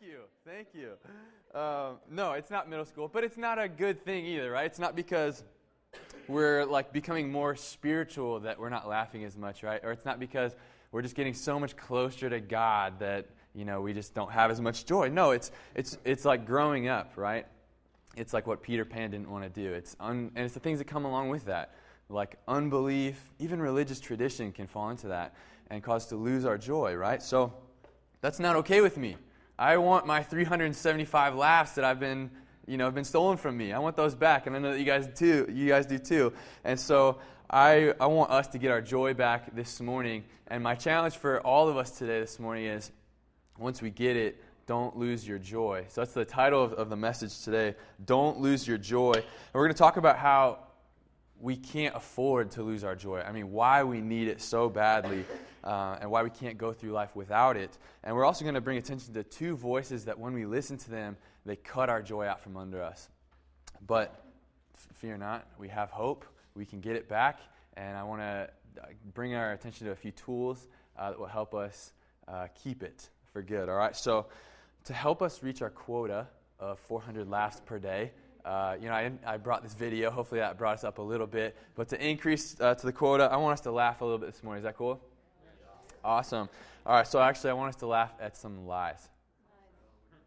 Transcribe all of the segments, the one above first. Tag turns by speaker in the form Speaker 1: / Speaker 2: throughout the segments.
Speaker 1: Thank you. Thank you. Um, no, it's not middle school, but it's not a good thing either, right? It's not because we're like becoming more spiritual that we're not laughing as much, right? Or it's not because we're just getting so much closer to God that you know we just don't have as much joy. No, it's it's it's like growing up, right? It's like what Peter Pan didn't want to do. It's un, and it's the things that come along with that, like unbelief, even religious tradition can fall into that and cause us to lose our joy, right? So that's not okay with me. I want my 375 laughs that I've been you know, have been stolen from me. I want those back, and I know that you guys too. You guys do too. And so I, I want us to get our joy back this morning. And my challenge for all of us today this morning is, once we get it, don't lose your joy. So that's the title of, of the message today. Don't lose your joy. And we're going to talk about how we can't afford to lose our joy. I mean, why we need it so badly uh, and why we can't go through life without it. And we're also going to bring attention to two voices that when we listen to them, they cut our joy out from under us. But fear not, we have hope. We can get it back. And I want to uh, bring our attention to a few tools uh, that will help us uh, keep it for good. All right? So, to help us reach our quota of 400 laughs per day, uh, you know, I, I, brought this video. Hopefully, that brought us up a little bit. But to increase uh, to the quota, I want us to laugh a little bit this morning. Is that cool? Awesome. All right. So actually, I want us to laugh at some lies.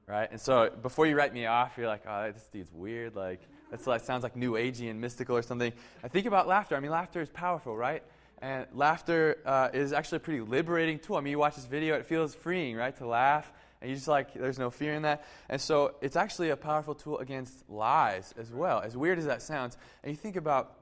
Speaker 1: Right. And so before you write me off, you're like, oh, this dude's weird. Like that's like sounds like new agey and mystical or something. I think about laughter. I mean, laughter is powerful, right? And laughter uh, is actually a pretty liberating tool. I mean, you watch this video, it feels freeing, right, to laugh and you just like, there's no fear in that. And so it's actually a powerful tool against lies as well, as weird as that sounds. And you think about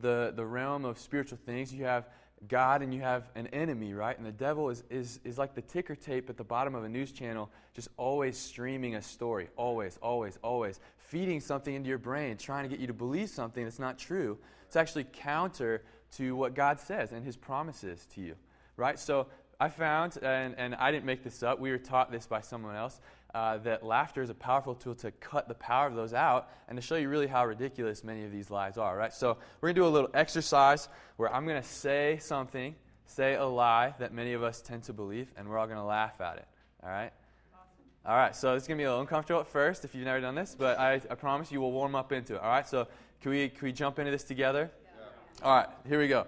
Speaker 1: the, the realm of spiritual things, you have God and you have an enemy, right? And the devil is, is, is like the ticker tape at the bottom of a news channel, just always streaming a story. Always, always, always. Feeding something into your brain, trying to get you to believe something that's not true. It's actually counter to what God says and his promises to you, right? So I found, and, and I didn't make this up, we were taught this by someone else, uh, that laughter is a powerful tool to cut the power of those out and to show you really how ridiculous many of these lies are, right? So we're going to do a little exercise where I'm going to say something, say a lie that many of us tend to believe, and we're all going to laugh at it, all right? Awesome. All right, so it's going to be a little uncomfortable at first if you've never done this, but I, I promise you will warm up into it, all right? So can we, can we jump into this together? Yeah. All right, here we go.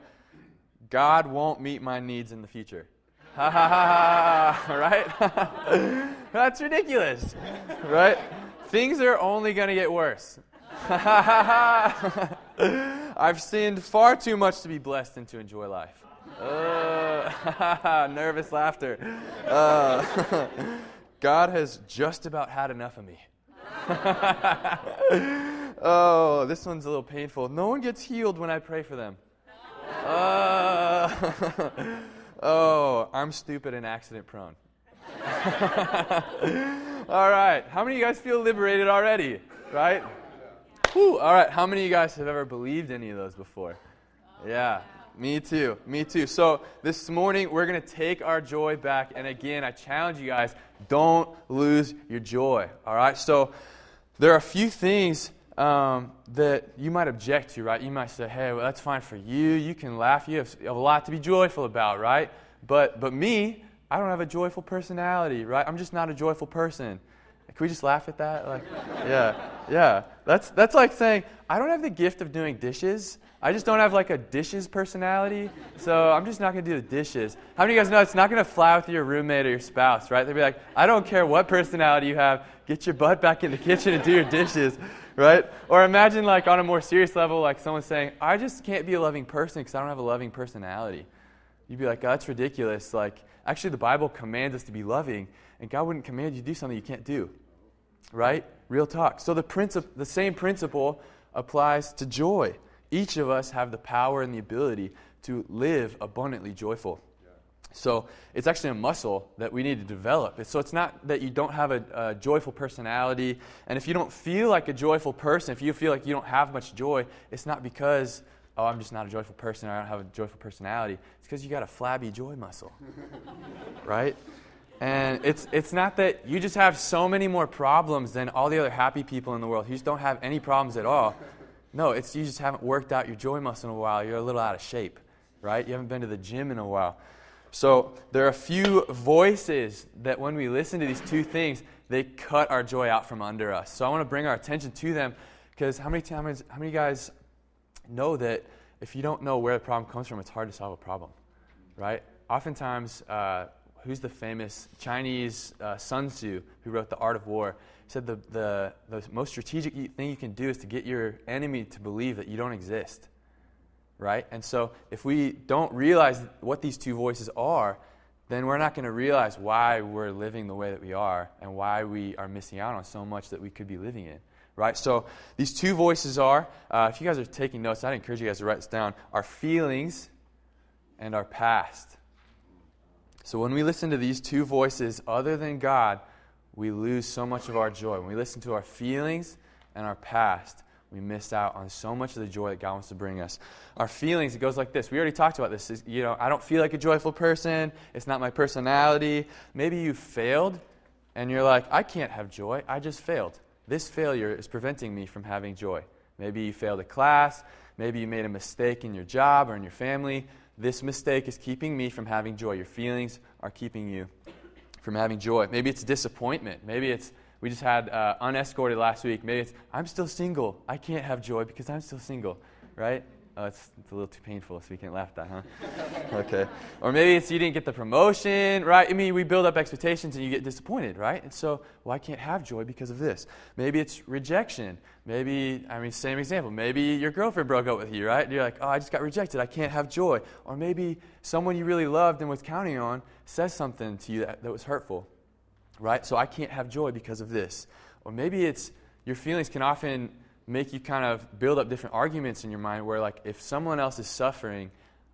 Speaker 1: God won't meet my needs in the future. Ha ha ha ha, right? That's ridiculous, right? Things are only going to get worse. Ha ha! I've sinned far too much to be blessed and to enjoy life. Uh, nervous laughter. Uh, God has just about had enough of me. oh, this one's a little painful. No one gets healed when I pray for them. Uh, Oh, I'm stupid and accident prone. all right. How many of you guys feel liberated already? Right? Whew. All right. How many of you guys have ever believed any of those before? Yeah. Me too. Me too. So this morning we're going to take our joy back. And again, I challenge you guys don't lose your joy. All right? So there are a few things um, that you might object to, right? You might say, hey, well, that's fine for you. You can laugh. You have, you have a lot to be joyful about, right? But, but me, I don't have a joyful personality, right? I'm just not a joyful person. Can we just laugh at that? Like, yeah, yeah. That's, that's like saying, I don't have the gift of doing dishes. I just don't have like a dishes personality, so I'm just not gonna do the dishes. How many of you guys know it's not gonna fly with your roommate or your spouse, right? They'll be like, I don't care what personality you have, get your butt back in the kitchen and do your dishes right? Or imagine, like, on a more serious level, like someone saying, I just can't be a loving person because I don't have a loving personality. You'd be like, oh, that's ridiculous. Like, actually, the Bible commands us to be loving, and God wouldn't command you to do something you can't do, right? Real talk. So the, princip- the same principle applies to joy. Each of us have the power and the ability to live abundantly joyful. So it's actually a muscle that we need to develop. So it's not that you don't have a, a, joyful personality. And if you don't feel like a joyful person, if you feel like you don't have much joy, it's not because, oh, I'm just not a joyful person or I don't have a joyful personality. It's because you got a flabby joy muscle. right? And it's, it's not that you just have so many more problems than all the other happy people in the world. You just don't have any problems at all. No, it's you just haven't worked out your joy muscle in a while. You're a little out of shape, right? You haven't been to the gym in a while. So there are a few voices that when we listen to these two things, they cut our joy out from under us. So I want to bring our attention to them because how many times, how many guys know that if you don't know where the problem comes from, it's hard to solve a problem, right? Oftentimes, uh, who's the famous Chinese uh, Sun Tzu who wrote The Art of War? said the, the, the most strategic thing you can do is to get your enemy to believe that you don't exist, right? And so if we don't realize what these two voices are, then we're not going to realize why we're living the way that we are and why we are missing out on so much that we could be living in right? So these two voices are, uh, if you guys are taking notes, I'd encourage you guys to write this down our feelings and our past. So when we listen to these two voices other than God, we lose so much of our joy. When we listen to our feelings and our past, we miss out on so much of the joy that God wants to bring us. Our feelings, it goes like this. We already talked about this. you know, I don't feel like a joyful person. It's not my personality. Maybe you failed and you're like, I can't have joy. I just failed. This failure is preventing me from having joy. Maybe you failed a class. Maybe you made a mistake in your job or in your family. This mistake is keeping me from having joy. Your feelings are keeping you from having joy. Maybe it's disappointment. Maybe it's, we just had uh, unescorted last week. Maybe it's, I'm still single. I can't have joy because I'm still single, right? Oh, it's, it's a little too painful, so we can't laugh at that, huh? okay. Or maybe it's you didn't get the promotion, right? I mean, we build up expectations and you get disappointed, right? And so, well, I can't have joy because of this. Maybe it's rejection. Maybe, I mean, same example. Maybe your girlfriend broke up with you, right? You're like, oh, I just got rejected. I can't have joy. Or maybe someone you really loved and was counting on says something to you that, that was hurtful, right? So I can't have joy because of this. Or maybe it's your feelings can often make you kind of build up different arguments in your mind where like if someone else is suffering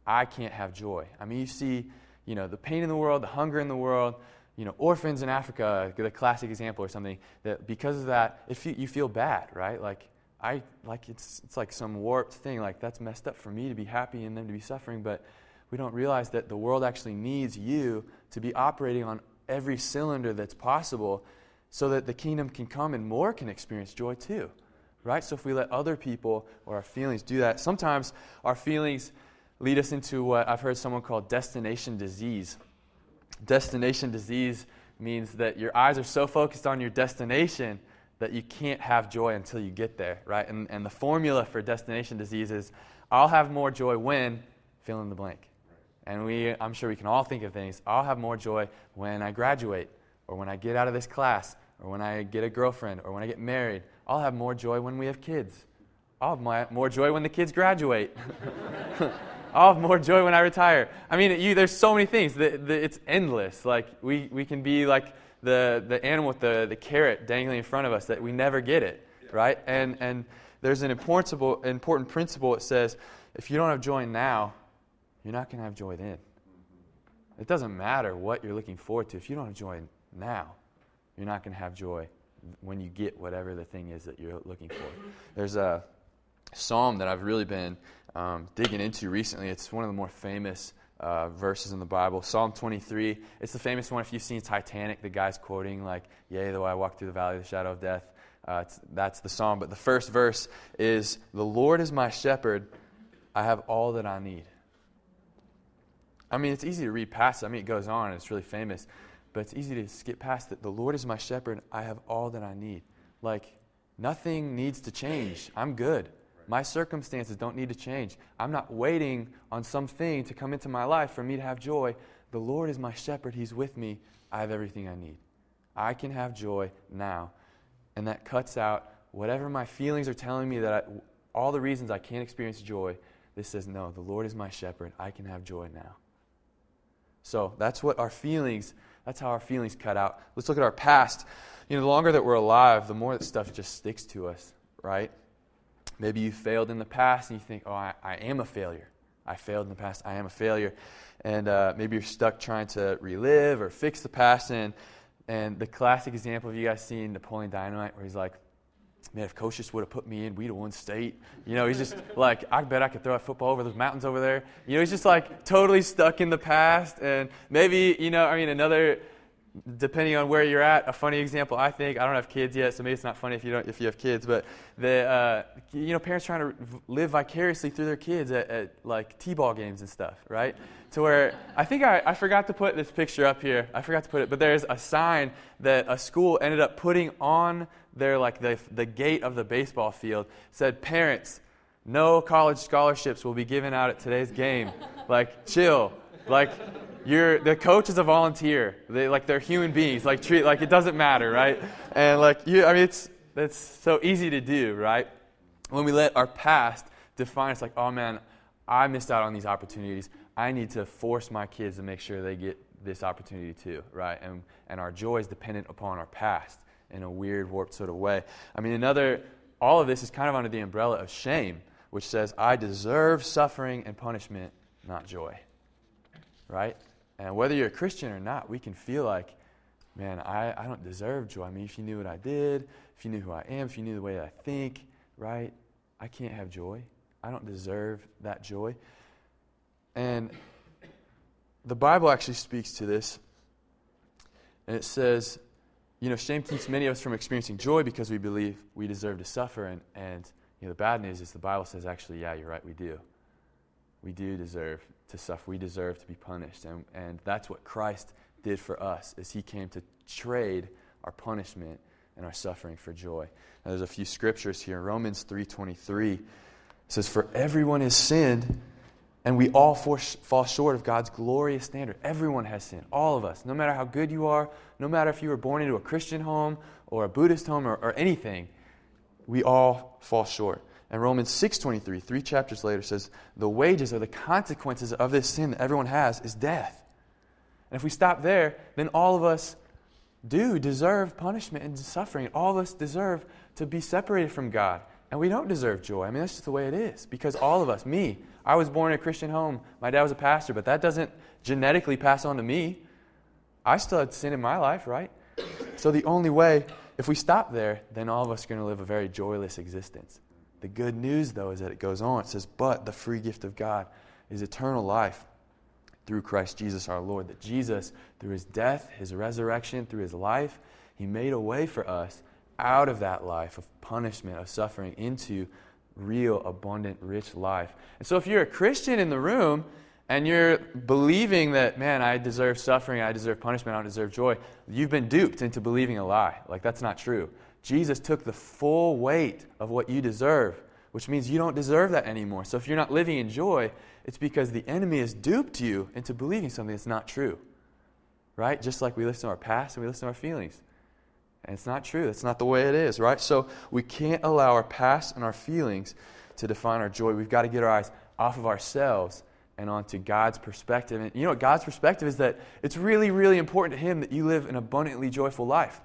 Speaker 1: i can't have joy i mean you see you know the pain in the world the hunger in the world you know orphans in africa the classic example or something that because of that if you, you feel bad right like i like it's, it's like some warped thing like that's messed up for me to be happy and them to be suffering but we don't realize that the world actually needs you to be operating on every cylinder that's possible so that the kingdom can come and more can experience joy too right? So if we let other people or our feelings do that, sometimes our feelings lead us into what I've heard someone call destination disease. Destination disease means that your eyes are so focused on your destination that you can't have joy until you get there, right? And, and the formula for destination disease is I'll have more joy when fill in the blank. And we, I'm sure we can all think of things. I'll have more joy when I graduate, or when I get out of this class, or when I get a girlfriend, or when I get married, I'll have more joy when we have kids. I'll have more joy when the kids graduate. I'll have more joy when I retire. I mean, you, there's so many things. The, the, it's endless. Like, we, we can be like the, the animal with the, the carrot dangling in front of us that we never get it, right? And, and there's an important, important principle. It says, if you don't have joy now, you're not going to have joy then. It doesn't matter what you're looking forward to. If you don't have joy now, you're not going to have joy when you get whatever the thing is that you're looking for. There's a psalm that I've really been um, digging into recently. It's one of the more famous uh, verses in the Bible. Psalm 23. It's the famous one. If you've seen Titanic, the guy's quoting like, "Yea, though I walk through the valley of the shadow of death." Uh, that's the psalm. But the first verse is, "The Lord is my shepherd; I have all that I need." I mean, it's easy to read past. I mean, it goes on. It's really famous but it's easy to skip past it. The Lord is my shepherd. I have all that I need. Like, nothing needs to change. I'm good. My circumstances don't need to change. I'm not waiting on something to come into my life for me to have joy. The Lord is my shepherd. He's with me. I have everything I need. I can have joy now. And that cuts out whatever my feelings are telling me that I, all the reasons I can't experience joy. This says, no, the Lord is my shepherd. I can have joy now. So that's what our feelings that's how our feelings cut out. Let's look at our past. You know, the longer that we're alive, the more that stuff just sticks to us, right? Maybe you failed in the past and you think, oh, I, I am a failure. I failed in the past. I am a failure. And uh, maybe you're stuck trying to relive or fix the past. And, and the classic example of you guys seeing Napoleon Dynamite, where he's like, man, if just would have put me in, we'd have won state. You know, he's just like, I bet I could throw a football over those mountains over there. You know, he's just like totally stuck in the past. And maybe, you know, I mean, another depending on where you're at, a funny example I think I don't have kids yet, so maybe it's not funny if you don't if you have kids, but the uh, you know parents trying to live vicariously through their kids at, at like t-ball games and stuff, right? To where I think I, I forgot to put this picture up here. I forgot to put it, but there's a sign that a school ended up putting on their like the the gate of the baseball field said parents. No college scholarships will be given out at today's game. like, chill. Like, you're, the coach is a volunteer. They, like, they're human beings. Like, treat, like, it doesn't matter, right? And, like, you, I mean, it's, it's so easy to do, right? When we let our past define us, like, oh man, I missed out on these opportunities. I need to force my kids to make sure they get this opportunity too, right? And, and our joy is dependent upon our past in a weird, warped sort of way. I mean, another, all of this is kind of under the umbrella of shame, which says, I deserve suffering and punishment, not joy, right? And whether you're a Christian or not, we can feel like, man, I, I don't deserve joy. I mean, if you knew what I did, if you knew who I am, if you knew the way I think, right? I can't have joy. I don't deserve that joy. And the Bible actually speaks to this. And it says, you know, shame keeps many of us from experiencing joy because we believe we deserve to suffer. And, and you know, the bad news is the Bible says, actually, yeah, you're right, we do. We do deserve to suffer. We deserve to be punished. And, and that's what Christ did for us, is he came to trade our punishment and our suffering for joy. Now, there's a few scriptures here. Romans 3.23 says, For everyone has sinned, and we all fall short of God's glorious standard. Everyone has sin, All of us. No matter how good you are, no matter if you were born into a Christian home or a Buddhist home or, or anything, we all fall short. And Romans 6:23, three chapters later, says, "The wages or the consequences of this sin that everyone has is death." And if we stop there, then all of us do deserve punishment and suffering. All of us deserve to be separated from God. And we don't deserve joy. I mean, that's just the way it is. Because all of us, me, I was born in a Christian home. My dad was a pastor, but that doesn't genetically pass on to me. I still had sin in my life, right? So the only way, if we stop there, then all of us are going to live a very joyless existence. The good news, though, is that it goes on. It says, But the free gift of God is eternal life through Christ Jesus our Lord. That Jesus, through his death, his resurrection, through his life, he made a way for us out of that life of punishment, of suffering, into real, abundant, rich life. And so if you're a Christian in the room, and you're believing that, man, I deserve suffering, I deserve punishment, I don't deserve joy, you've been duped into believing a lie. Like, that's not true. Jesus took the full weight of what you deserve, which means you don't deserve that anymore. So if you're not living in joy, it's because the enemy has duped you into believing something that's not true. Right? Just like we listen to our past and we listen to our feelings. And it's not true. That's not the way it is, right? So we can't allow our past and our feelings to define our joy. We've got to get our eyes off of ourselves and onto God's perspective. And you know what God's perspective is that it's really, really important to Him that you live an abundantly joyful life.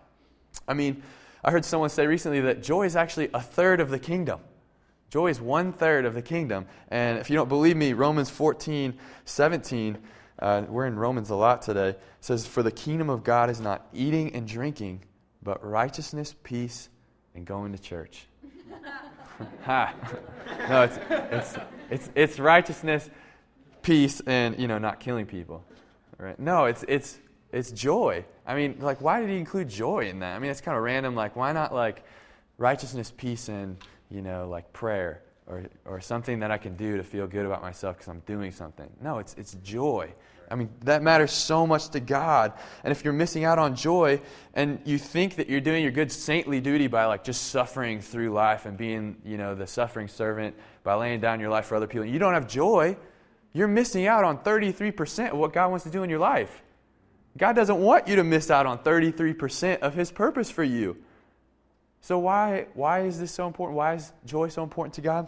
Speaker 1: I mean, I heard someone say recently that joy is actually a third of the kingdom. Joy is one third of the kingdom. And if you don't believe me, Romans 14, 17, uh, we're in Romans a lot today, says, For the kingdom of God is not eating and drinking, but righteousness, peace, and going to church. ha. No, it's, it's, it's, it's righteousness, peace, and, you know, not killing people. Right? No, it's, it's, it's joy. I mean, like, why did he include joy in that? I mean, it's kind of random. Like, why not, like, righteousness, peace, and, you know, like prayer or, or something that I can do to feel good about myself because I'm doing something? No, it's, it's joy. I mean, that matters so much to God. And if you're missing out on joy and you think that you're doing your good saintly duty by like just suffering through life and being, you know, the suffering servant by laying down your life for other people, and you don't have joy, you're missing out on 33% of what God wants to do in your life. God doesn't want you to miss out on 33% of his purpose for you. So why why is this so important? Why is joy so important to God?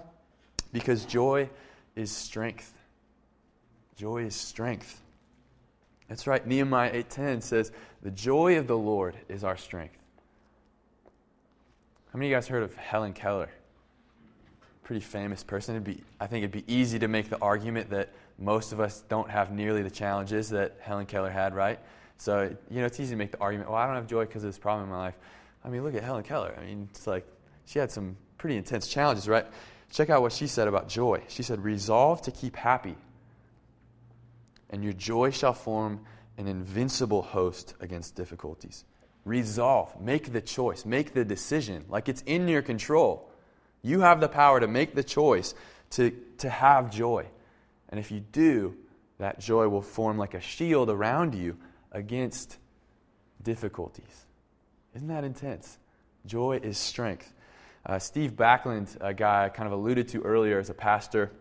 Speaker 1: Because joy is strength. Joy is strength. That's right. Nehemiah 8:10 says, "The joy of the Lord is our strength." How many of you guys heard of Helen Keller? Pretty famous person. It'd be, I think it'd be easy to make the argument that most of us don't have nearly the challenges that Helen Keller had, right? So, you know, it's easy to make the argument, well, I don't have joy because of this problem in my life. I mean, look at Helen Keller. I mean, it's like she had some pretty intense challenges, right? Check out what she said about joy. She said, Resolve to keep happy and your joy shall form an invincible host against difficulties. Resolve, make the choice, make the decision. Like it's in your control. You have the power to make the choice to, to have joy. And if you do, that joy will form like a shield around you against difficulties. Isn't that intense? Joy is strength. Uh, Steve Backlund, a guy I kind of alluded to earlier as a pastor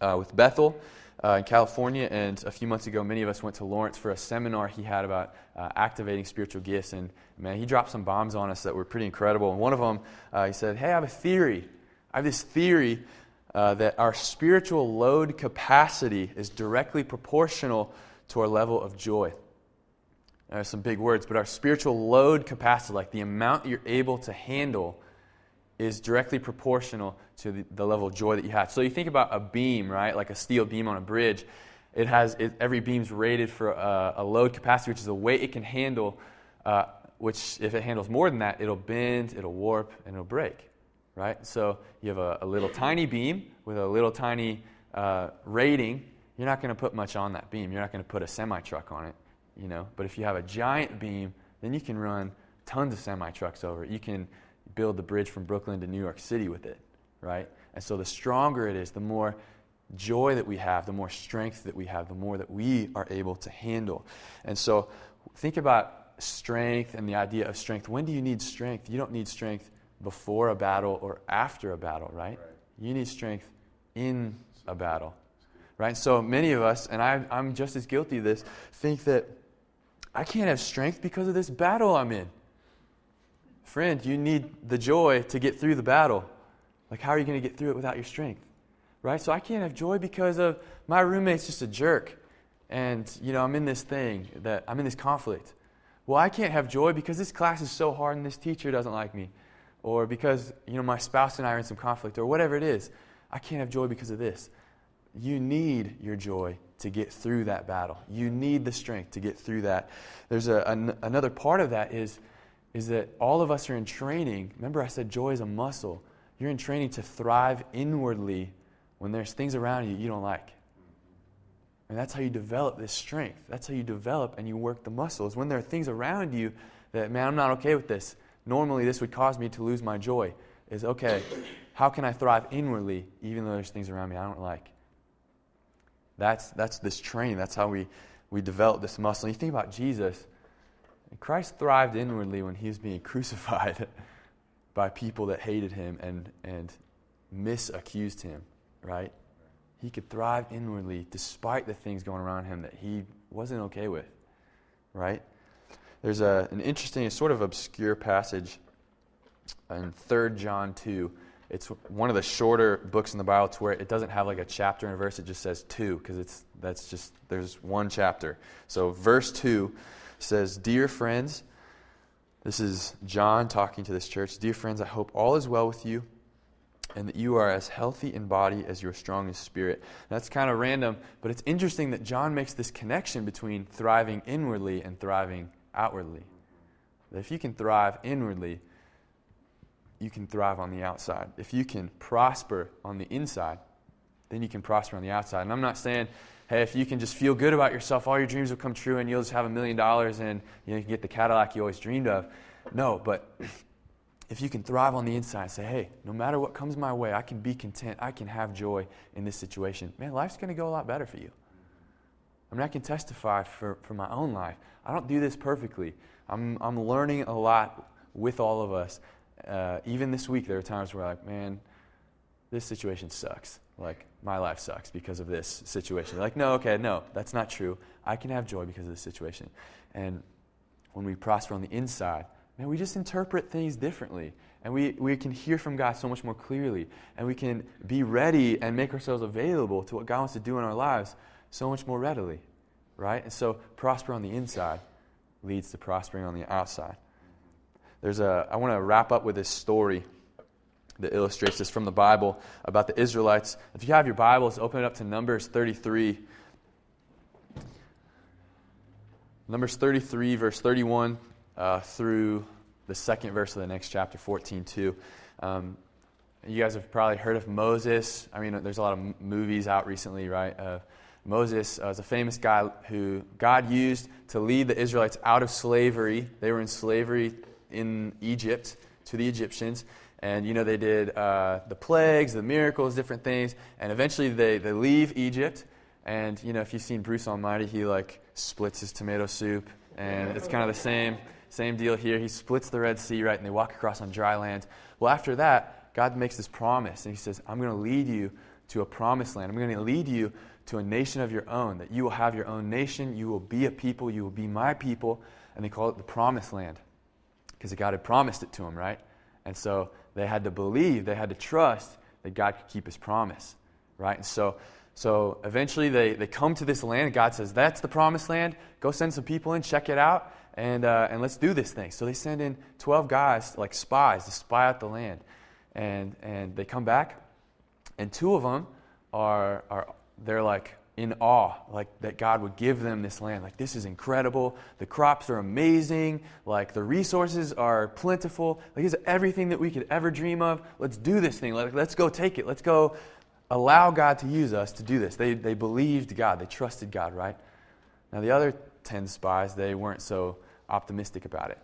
Speaker 1: uh, with Bethel uh, in California, and a few months ago, many of us went to Lawrence for a seminar he had about uh, activating spiritual gifts. And man, he dropped some bombs on us that were pretty incredible. And one of them, uh, he said, Hey, I have a theory. I have this theory uh, that our spiritual load capacity is directly proportional to our level of joy. There's some big words, but our spiritual load capacity, like the amount you're able to handle, is directly proportional to the, the, level of joy that you have. So you think about a beam, right? Like a steel beam on a bridge. It has it, every beam's rated for a, a, load capacity, which is the weight it can handle. Uh, which, if it handles more than that, it'll bend, it'll warp, and it'll break, right? So you have a, a little tiny beam with a little tiny uh, rating. You're not going to put much on that beam. You're not going to put a semi truck on it, you know. But if you have a giant beam, then you can run tons of semi trucks over it. You can build the bridge from Brooklyn to New York City with it, right? And so the stronger it is, the more joy that we have, the more strength that we have, the more that we are able to handle. And so think about strength and the idea of strength. When do you need strength? You don't need strength before a battle or after a battle, right? right. You need strength in a battle, right? So many of us, and I, I'm just as guilty of this, think that I can't have strength because of this battle I'm in. Friend, you need the joy to get through the battle. Like, how are you going to get through it without your strength? Right? So I can't have joy because of my roommate's just a jerk. And, you know, I'm in this thing that I'm in this conflict. Well, I can't have joy because this class is so hard and this teacher doesn't like me. Or because, you know, my spouse and I are in some conflict or whatever it is. I can't have joy because of this. You need your joy to get through that battle. You need the strength to get through that. There's a, an, another part of that is is that all of us are in training. Remember, I said joy is a muscle. You're in training to thrive inwardly when there's things around you you don't like. And that's how you develop this strength. That's how you develop and you work the muscles. When there are things around you that, man, I'm not okay with this. Normally, this would cause me to lose my joy. Is okay, how can I thrive inwardly even though there's things around me I don't like? That's, that's this training. That's how we, we develop this muscle. And you think about Jesus, and Christ thrived inwardly when he was being crucified by people that hated him and, and misaccused him, right? He could thrive inwardly despite the things going around him that he wasn't okay with, right? There's a, an interesting, sort of obscure passage in 3 John 2. It's one of the shorter books in the Bible to where it doesn't have like a chapter and a verse, it just says two, because it's that's just there's one chapter. So verse two says, Dear friends, this is John talking to this church. Dear friends, I hope all is well with you and that you are as healthy in body as you are strong in spirit. That's kind of random, but it's interesting that John makes this connection between thriving inwardly and thriving outwardly. That if you can thrive inwardly, you can thrive on the outside. If you can prosper on the inside, then you can prosper on the outside. And I'm not saying hey, if you can just feel good about yourself, all your dreams will come true and you'll just have a million dollars and you, can get the Cadillac you always dreamed of. No, but if you can thrive on the inside, say, hey, no matter what comes my way, I can be content. I can have joy in this situation. Man, life's going to go a lot better for you. I mean, I can testify for, for my own life. I don't do this perfectly. I'm, I'm learning a lot with all of us. Uh, even this week, there are times where, like, man, this situation sucks. Like, my life sucks because of this situation. Like, no, okay, no, that's not true. I can have joy because of this situation. And when we prosper on the inside, man, we just interpret things differently. And we, we can hear from God so much more clearly. And we can be ready and make ourselves available to what God wants to do in our lives so much more readily. Right? And so, prosper on the inside leads to prospering on the outside. There's a, I want to wrap up with this story that illustrates this from the Bible about the Israelites. If you have your Bibles, open it up to Numbers 33. Numbers 33, verse 31 uh, through the second verse of the next chapter, 14 2. Um, you guys have probably heard of Moses. I mean, there's a lot of movies out recently, right? Uh, Moses uh, was a famous guy who God used to lead the Israelites out of slavery. They were in slavery in Egypt to the Egyptians. And, you know, they did uh, the plagues, the miracles, different things. And eventually they, they leave Egypt. And, you know, if you've seen Bruce Almighty, he, like, splits his tomato soup. And it's kind of the same, same deal here. He splits the Red Sea, right? And they walk across on dry land. Well, after that, God makes this promise. And he says, I'm going to lead you to a promised land. I'm going to lead you to a nation of your own, that you will have your own nation, you will be a people, you will be my people. And they call it the promised land because God had promised it to them, right? And so they had to believe, they had to trust that God could keep his promise, right? And so, so eventually they, they come to this land. God says, That's the promised land. Go send some people in, check it out, and, uh, and let's do this thing. So they send in 12 guys, like spies, to spy out the land. And, and they come back, and two of them are, are they're like in awe, like that God would give them this land. Like, this is incredible. The crops are amazing. Like, the resources are plentiful. Like, is everything that we could ever dream of. Let's do this thing. Let, let's go take it. Let's go allow God to use us to do this. They, they believed God, they trusted God, right? Now, the other 10 spies, they weren't so optimistic about it.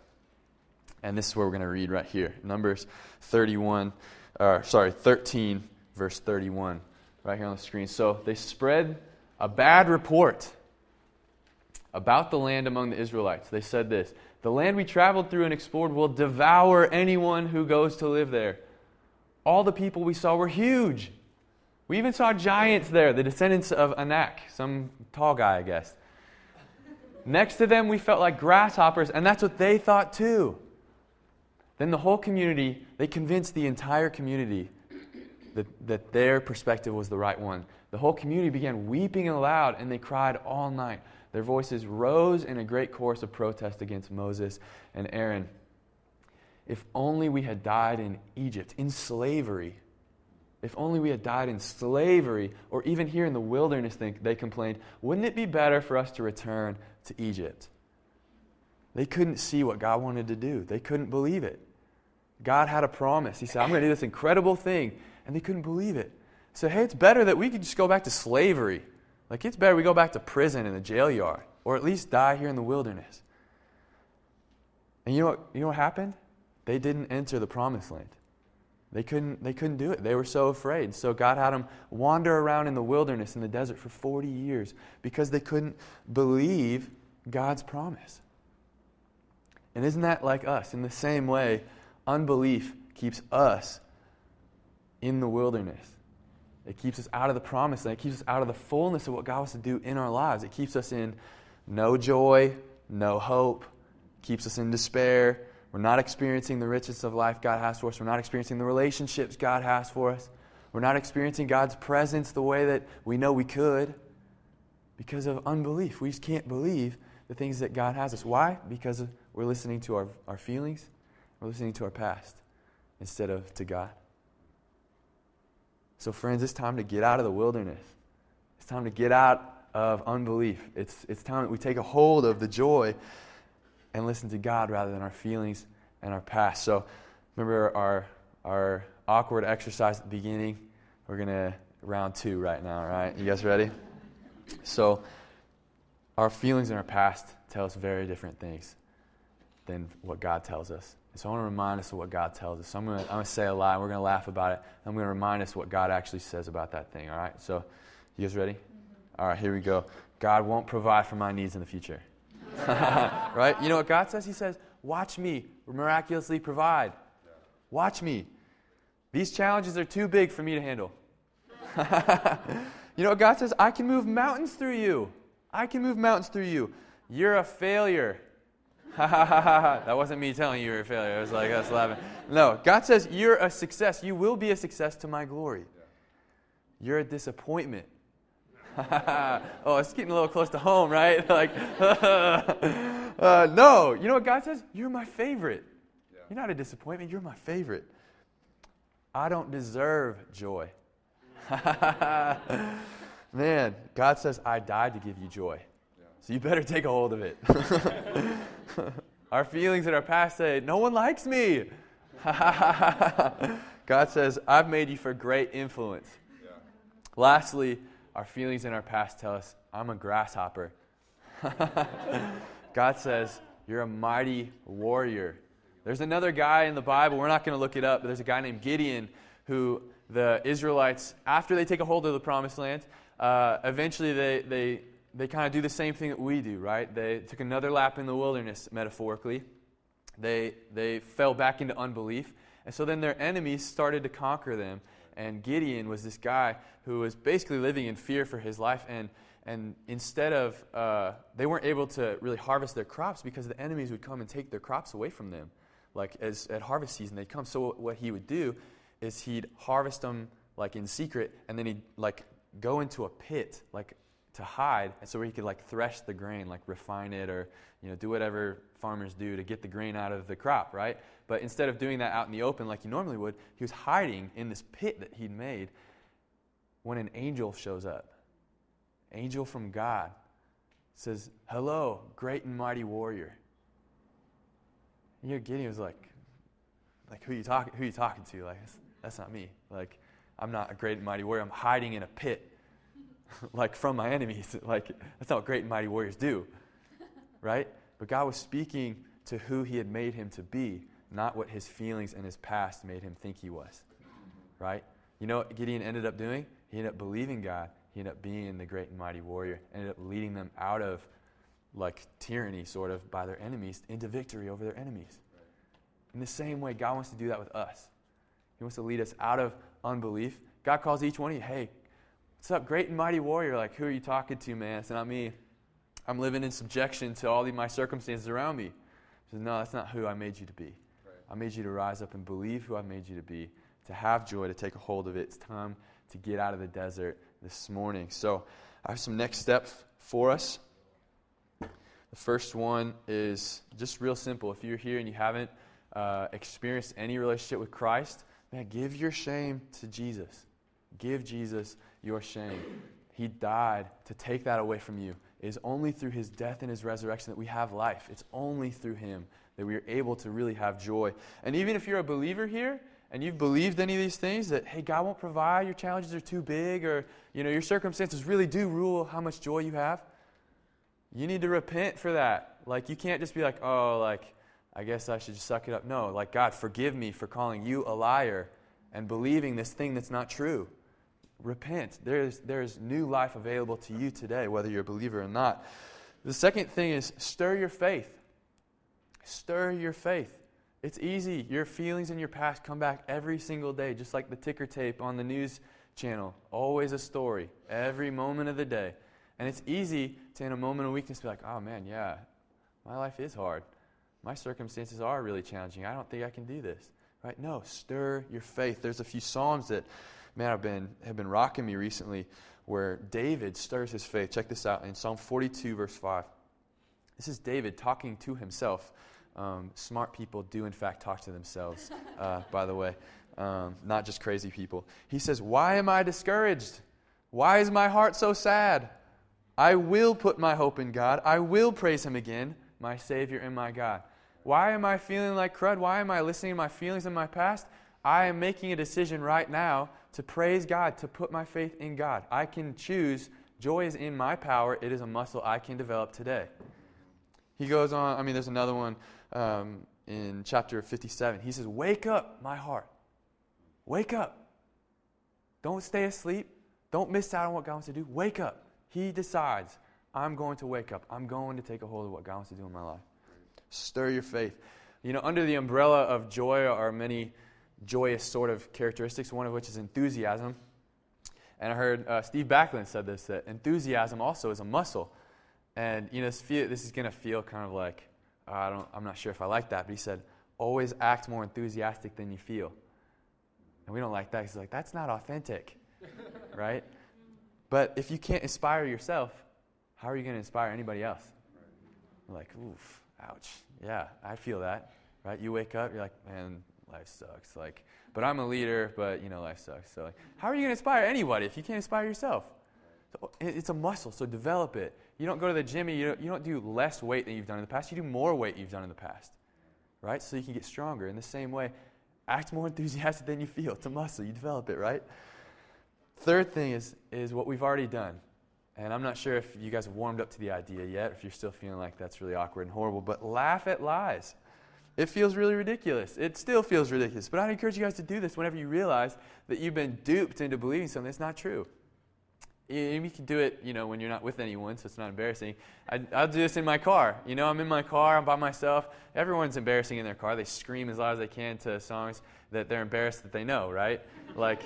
Speaker 1: And this is where we're going to read right here Numbers 31, or sorry, 13, verse 31 right here on the screen. So they spread a bad report about the land among the Israelites. They said this The land we traveled through and explored will devour anyone who goes to live there. All the people we saw were huge. We even saw giants there, the descendants of Anak, some tall guy, I guess. Next to them, we felt like grasshoppers, and that's what they thought too. Then the whole community, they convinced the entire community that, that their perspective was the right one. The whole community began weeping aloud, and they cried all night. Their voices rose in a great chorus of protest against Moses and Aaron. If only we had died in Egypt, in slavery. If only we had died in slavery, or even here in the wilderness, they complained, wouldn't it be better for us to return to Egypt? They couldn't see what God wanted to do, they couldn't believe it. God had a promise. He said, I'm going to do this incredible thing and they couldn't believe it. Said, hey, it's better that we could just go back to slavery. Like, it's better we go back to prison in the jail yard, or at least die here in the wilderness. And you know what, you know what happened? They didn't enter the promised land. They couldn't, they couldn't do it. They were so afraid. So God had them wander around in the wilderness, in the desert, for 40 years because they couldn't believe God's promise. And isn't that like us? In the same way, unbelief keeps us in the wilderness. It keeps us out of the promise and it keeps us out of the fullness of what God wants to do in our lives. It keeps us in no joy, no hope, keeps us in despair. We're not experiencing the richness of life God has for us. We're not experiencing the relationships God has for us. We're not experiencing God's presence the way that we know we could because of unbelief. We just can't believe the things that God has us. Why? Because we're listening to our, our feelings, we're listening to our past instead of to God. So, friends, it's time to get out of the wilderness. It's time to get out of unbelief. It's, it's time that we take a hold of the joy and listen to God rather than our feelings and our past. So, remember our, our awkward exercise at the beginning? We're going to round two right now, right? You guys ready? So, our feelings and our past tell us very different things than what God tells us. So I want to remind us of what God tells us. So I'm going to, I'm going to say a lie. We're going to laugh about it. I'm going to remind us what God actually says about that thing. All right? So you guys ready? Mm-hmm. All right, here we go. God won't provide for my needs in the future. right? You know what God says? He says, Watch me miraculously provide. Watch me. These challenges are too big for me to handle. you know what God says? I can move mountains through you. I can move mountains through you. You're a failure. that wasn't me telling you you're a failure. I was like, us laughing. No, God says you're a success. You will be a success to my glory. You're a disappointment. oh, it's getting a little close to home, right? like, uh, no. You know what God says? You're my favorite. You're not a disappointment. You're my favorite. I don't deserve joy. Man, God says, I died to give you joy. So you better take a hold of it. our feelings and our past say, No one likes me. God says, I've made you for great influence. Yeah. Lastly, our feelings in our past tell us, I'm a grasshopper. God says, You're a mighty warrior. There's another guy in the Bible, we're not going to look it up, but there's a guy named Gideon who the Israelites, after they take a hold of the promised land, uh, eventually they, they, they kind of do the same thing that we do, right? They took another lap in the wilderness, metaphorically. They, they fell back into unbelief. And so then their enemies started to conquer them. And Gideon was this guy who was basically living in fear for his life. And, and instead of, uh, they weren't able to really harvest their crops because the enemies would come and take their crops away from them. Like as, at harvest season, they'd come. So what he would do is he'd harvest them like in secret, and then he'd like go into a pit, like to hide, so where he could like thresh the grain, like refine it, or you know do whatever farmers do to get the grain out of the crop, right? But instead of doing that out in the open like he normally would, he was hiding in this pit that he'd made. When an angel shows up, angel from God says, "Hello, great and mighty warrior." And you know, Gideon was like, "Like who you talking? Who you talking to? Like that's not me. Like I'm not a great and mighty warrior. I'm hiding in a pit." like from my enemies. Like, that's not what great and mighty warriors do, right? But God was speaking to who He had made him to be, not what his feelings and his past made him think he was, mm-hmm. right? You know what Gideon ended up doing? He ended up believing God. He ended up being the great and mighty warrior, ended up leading them out of like tyranny, sort of, by their enemies into victory over their enemies. In the same way, God wants to do that with us. He wants to lead us out of unbelief. God calls each one of you, hey, What's up, great and mighty warrior? Like, who are you talking to, man? It's not me. I'm living in subjection to all of my circumstances around me. He says, No, that's not who I made you to be. Right. I made you to rise up and believe who I made you to be, to have joy, to take a hold of it. It's time to get out of the desert this morning. So, I have some next steps for us. The first one is just real simple. If you're here and you haven't uh, experienced any relationship with Christ, man, give your shame to Jesus. Give Jesus your shame. He died to take that away from you. It is only through his death and his resurrection that we have life. It's only through him that we are able to really have joy. And even if you're a believer here and you've believed any of these things that hey, God won't provide, your challenges are too big or you know, your circumstances really do rule how much joy you have. You need to repent for that. Like you can't just be like, "Oh, like I guess I should just suck it up." No, like God, forgive me for calling you a liar and believing this thing that's not true repent. There's, there's new life available to you today, whether you're a believer or not. The second thing is stir your faith. Stir your faith. It's easy. Your feelings and your past come back every single day, just like the ticker tape on the news channel. Always a story, every moment of the day. And it's easy to, in a moment of weakness, be like, oh man, yeah, my life is hard. My circumstances are really challenging. I don't think I can do this. Right? No, stir your faith. There's a few Psalms that man, have been, have been rocking me recently where David stirs his faith. Check this out in Psalm 42, verse 5. This is David talking to himself. Um, smart people do, in fact, talk to themselves, uh, by the way, um, not just crazy people. He says, Why am I discouraged? Why is my heart so sad? I will put my hope in God. I will praise Him again, my Savior and my God. Why am I feeling like crud? Why am I listening to my feelings in my past? I am making a decision right now to praise God, to put my faith in God. I can choose. Joy is in my power. It is a muscle I can develop today. He goes on, I mean, there's another one um, in chapter 57. He says, Wake up, my heart. Wake up. Don't stay asleep. Don't miss out on what God wants to do. Wake up. He decides, I'm going to wake up. I'm going to take a hold of what God wants to do in my life. Stir your faith. You know, under the umbrella of joy are many joyous sort of characteristics, one of which is enthusiasm. And I heard uh, Steve Backlund said this that enthusiasm also is a muscle. And you know, this, feel, this is going to feel kind of like, uh, I don't, I'm not sure if I like that, but he said, always act more enthusiastic than you feel. And we don't like that. He's like, that's not authentic, right? But if you can't inspire yourself, how are you going to inspire anybody else? Like, oof, ouch. Yeah, I feel that, right? You wake up, you're like, man, life sucks. Like, but I'm a leader, but you know, life sucks. So, like, how are you going to inspire anybody if you can't inspire yourself? So it's a muscle, so develop it. You don't go to the gym and you don't, you don't do less weight than you've done in the past. You do more weight you've done in the past, right? So you can get stronger. In the same way, act more enthusiastic than you feel. It's a muscle. You develop it, right? Third thing is, is what we've already done. And I'm not sure if you guys have warmed up to the idea yet, if you're still feeling like that's really awkward and horrible, but laugh at lies. It feels really ridiculous. It still feels ridiculous. But I'd encourage you guys to do this whenever you realize that you've been duped into believing something that's not true. You can do it, you know, when you're not with anyone, so it's not embarrassing. I, will do this in my car. You know, I'm in my car, I'm by myself. Everyone's embarrassing in their car. They scream as loud as they can to songs that they're embarrassed that they know, right? Like,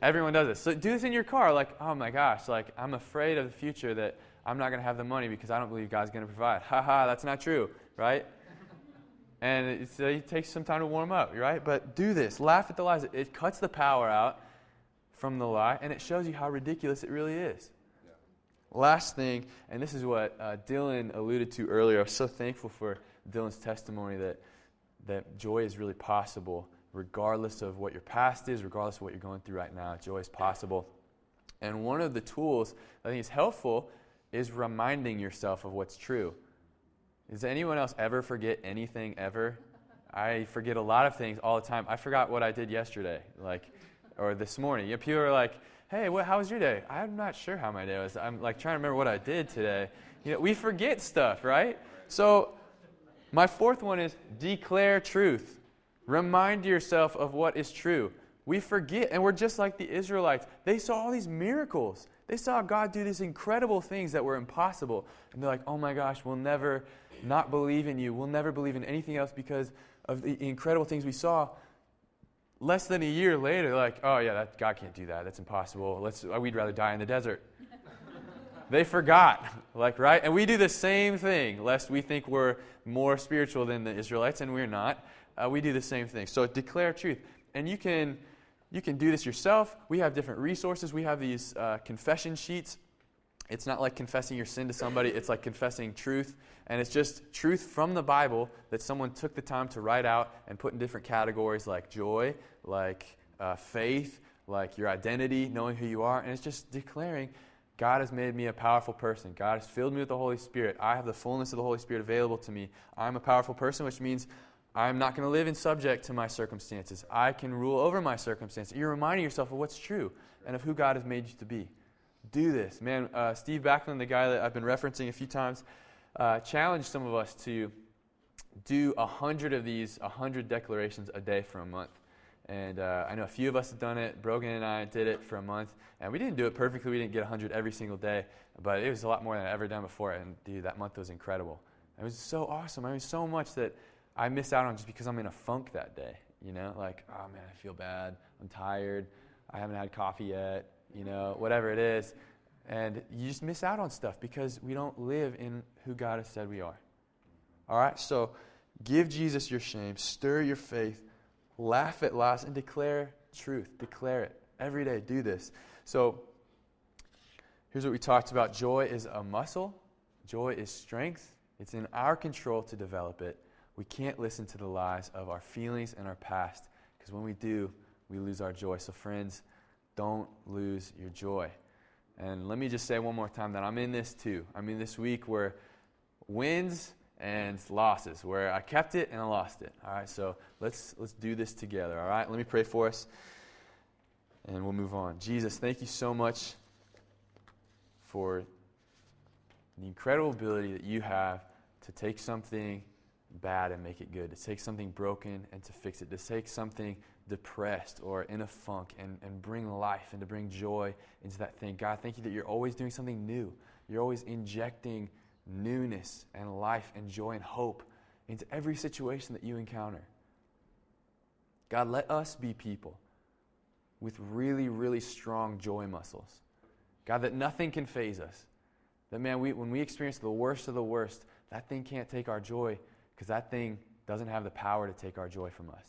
Speaker 1: everyone does this. So do this in your car. Like, oh my gosh, like, I'm afraid of the future that I'm not going to have the money because I don't believe God's going to provide. Ha ha, that's not true, right? And it takes some time to warm up, right? But do this. Laugh at the lies. It cuts the power out from the lie, and it shows you how ridiculous it really is. Yeah. Last thing, and this is what uh, Dylan alluded to earlier. I'm so thankful for Dylan's testimony that, that joy is really possible, regardless of what your past is, regardless of what you're going through right now. Joy is possible. And one of the tools I think is helpful is reminding yourself of what's true. Does anyone else ever forget anything ever? I forget a lot of things all the time. I forgot what I did yesterday. Like, or this morning. You know, people are like, hey, what, how was your day? I'm not sure how my day was. I'm like trying to remember what I did today. You know, we forget stuff, right? So my fourth one is declare truth. Remind yourself of what is true. We forget, and we're just like the Israelites. They saw all these miracles. They saw God do these incredible things that were impossible. And they're like, oh my gosh, we'll never not believe in you. We'll never believe in anything else because of the incredible things we saw less than a year later, like, oh yeah, that, God can't do that. That's impossible. Let's, uh, we'd rather die in the desert. they forgot, like, right? And we do the same thing, lest we think we're more spiritual than the Israelites, and we're not. Uh, we do the same thing. So declare truth. And you can, you can do this yourself. We have different resources. We have these uh, confession sheets. It's not like confessing your sin to somebody, it's like confessing truth. And it's just truth from the Bible that someone took the time to write out and put in different categories like joy, like uh, faith, like your identity, knowing who you are. And it's just declaring God has made me a powerful person. God has filled me with the Holy Spirit. I have the fullness of the Holy Spirit available to me. I'm a powerful person, which means I'm not going to live in subject to my circumstances. I can rule over my circumstances. You're reminding yourself of what's true and of who God has made you to be. Do this. Man, uh, Steve Backlund, the guy that I've been referencing a few times, uh, challenged some of us to do a hundred of these, a hundred declarations a day for a month. And uh, I know a few of us have done it. Brogan and I did it for a month. And we didn't do it perfectly. We didn't get 100 every single day. But it was a lot more than I've ever done before. And dude, that month was incredible. It was so awesome. I mean, so much that I miss out on just because I'm in a funk that day. You know, like, oh man, I feel bad. I'm tired. I haven't had coffee yet. You know, whatever it is. And you just miss out on stuff because we don't live in who God has said we are. All right? So give Jesus your shame, stir your faith, laugh at lies, and declare truth. Declare it. Every day, do this. So here's what we talked about joy is a muscle, joy is strength. It's in our control to develop it. We can't listen to the lies of our feelings and our past because when we do, we lose our joy. So, friends, don't lose your joy. And let me just say one more time that I'm in this too. I'm in this week where wins and losses, where I kept it and I lost it. All right, so let's let's do this together. All right, let me pray for us, and we'll move on. Jesus, thank you so much for the incredible ability that you have to take something bad and make it good, to take something broken and to fix it, to take something depressed or in a funk and, and bring life and to bring joy into that thing. God, thank you that you're always doing something new. You're always injecting newness and life and joy and hope into every situation that you encounter. God, let us be people with really, really strong joy muscles. God, that nothing can faze us. That, man, we, when we experience the worst of the worst, that thing can't take our joy because that thing doesn't have the power to take our joy from us.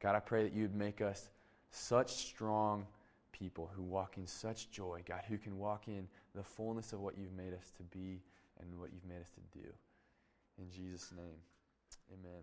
Speaker 1: God, I pray that you'd make us such strong people who walk in such joy, God, who can walk in the fullness of what you've made us to be and what you've made us to do. In Jesus' name, amen.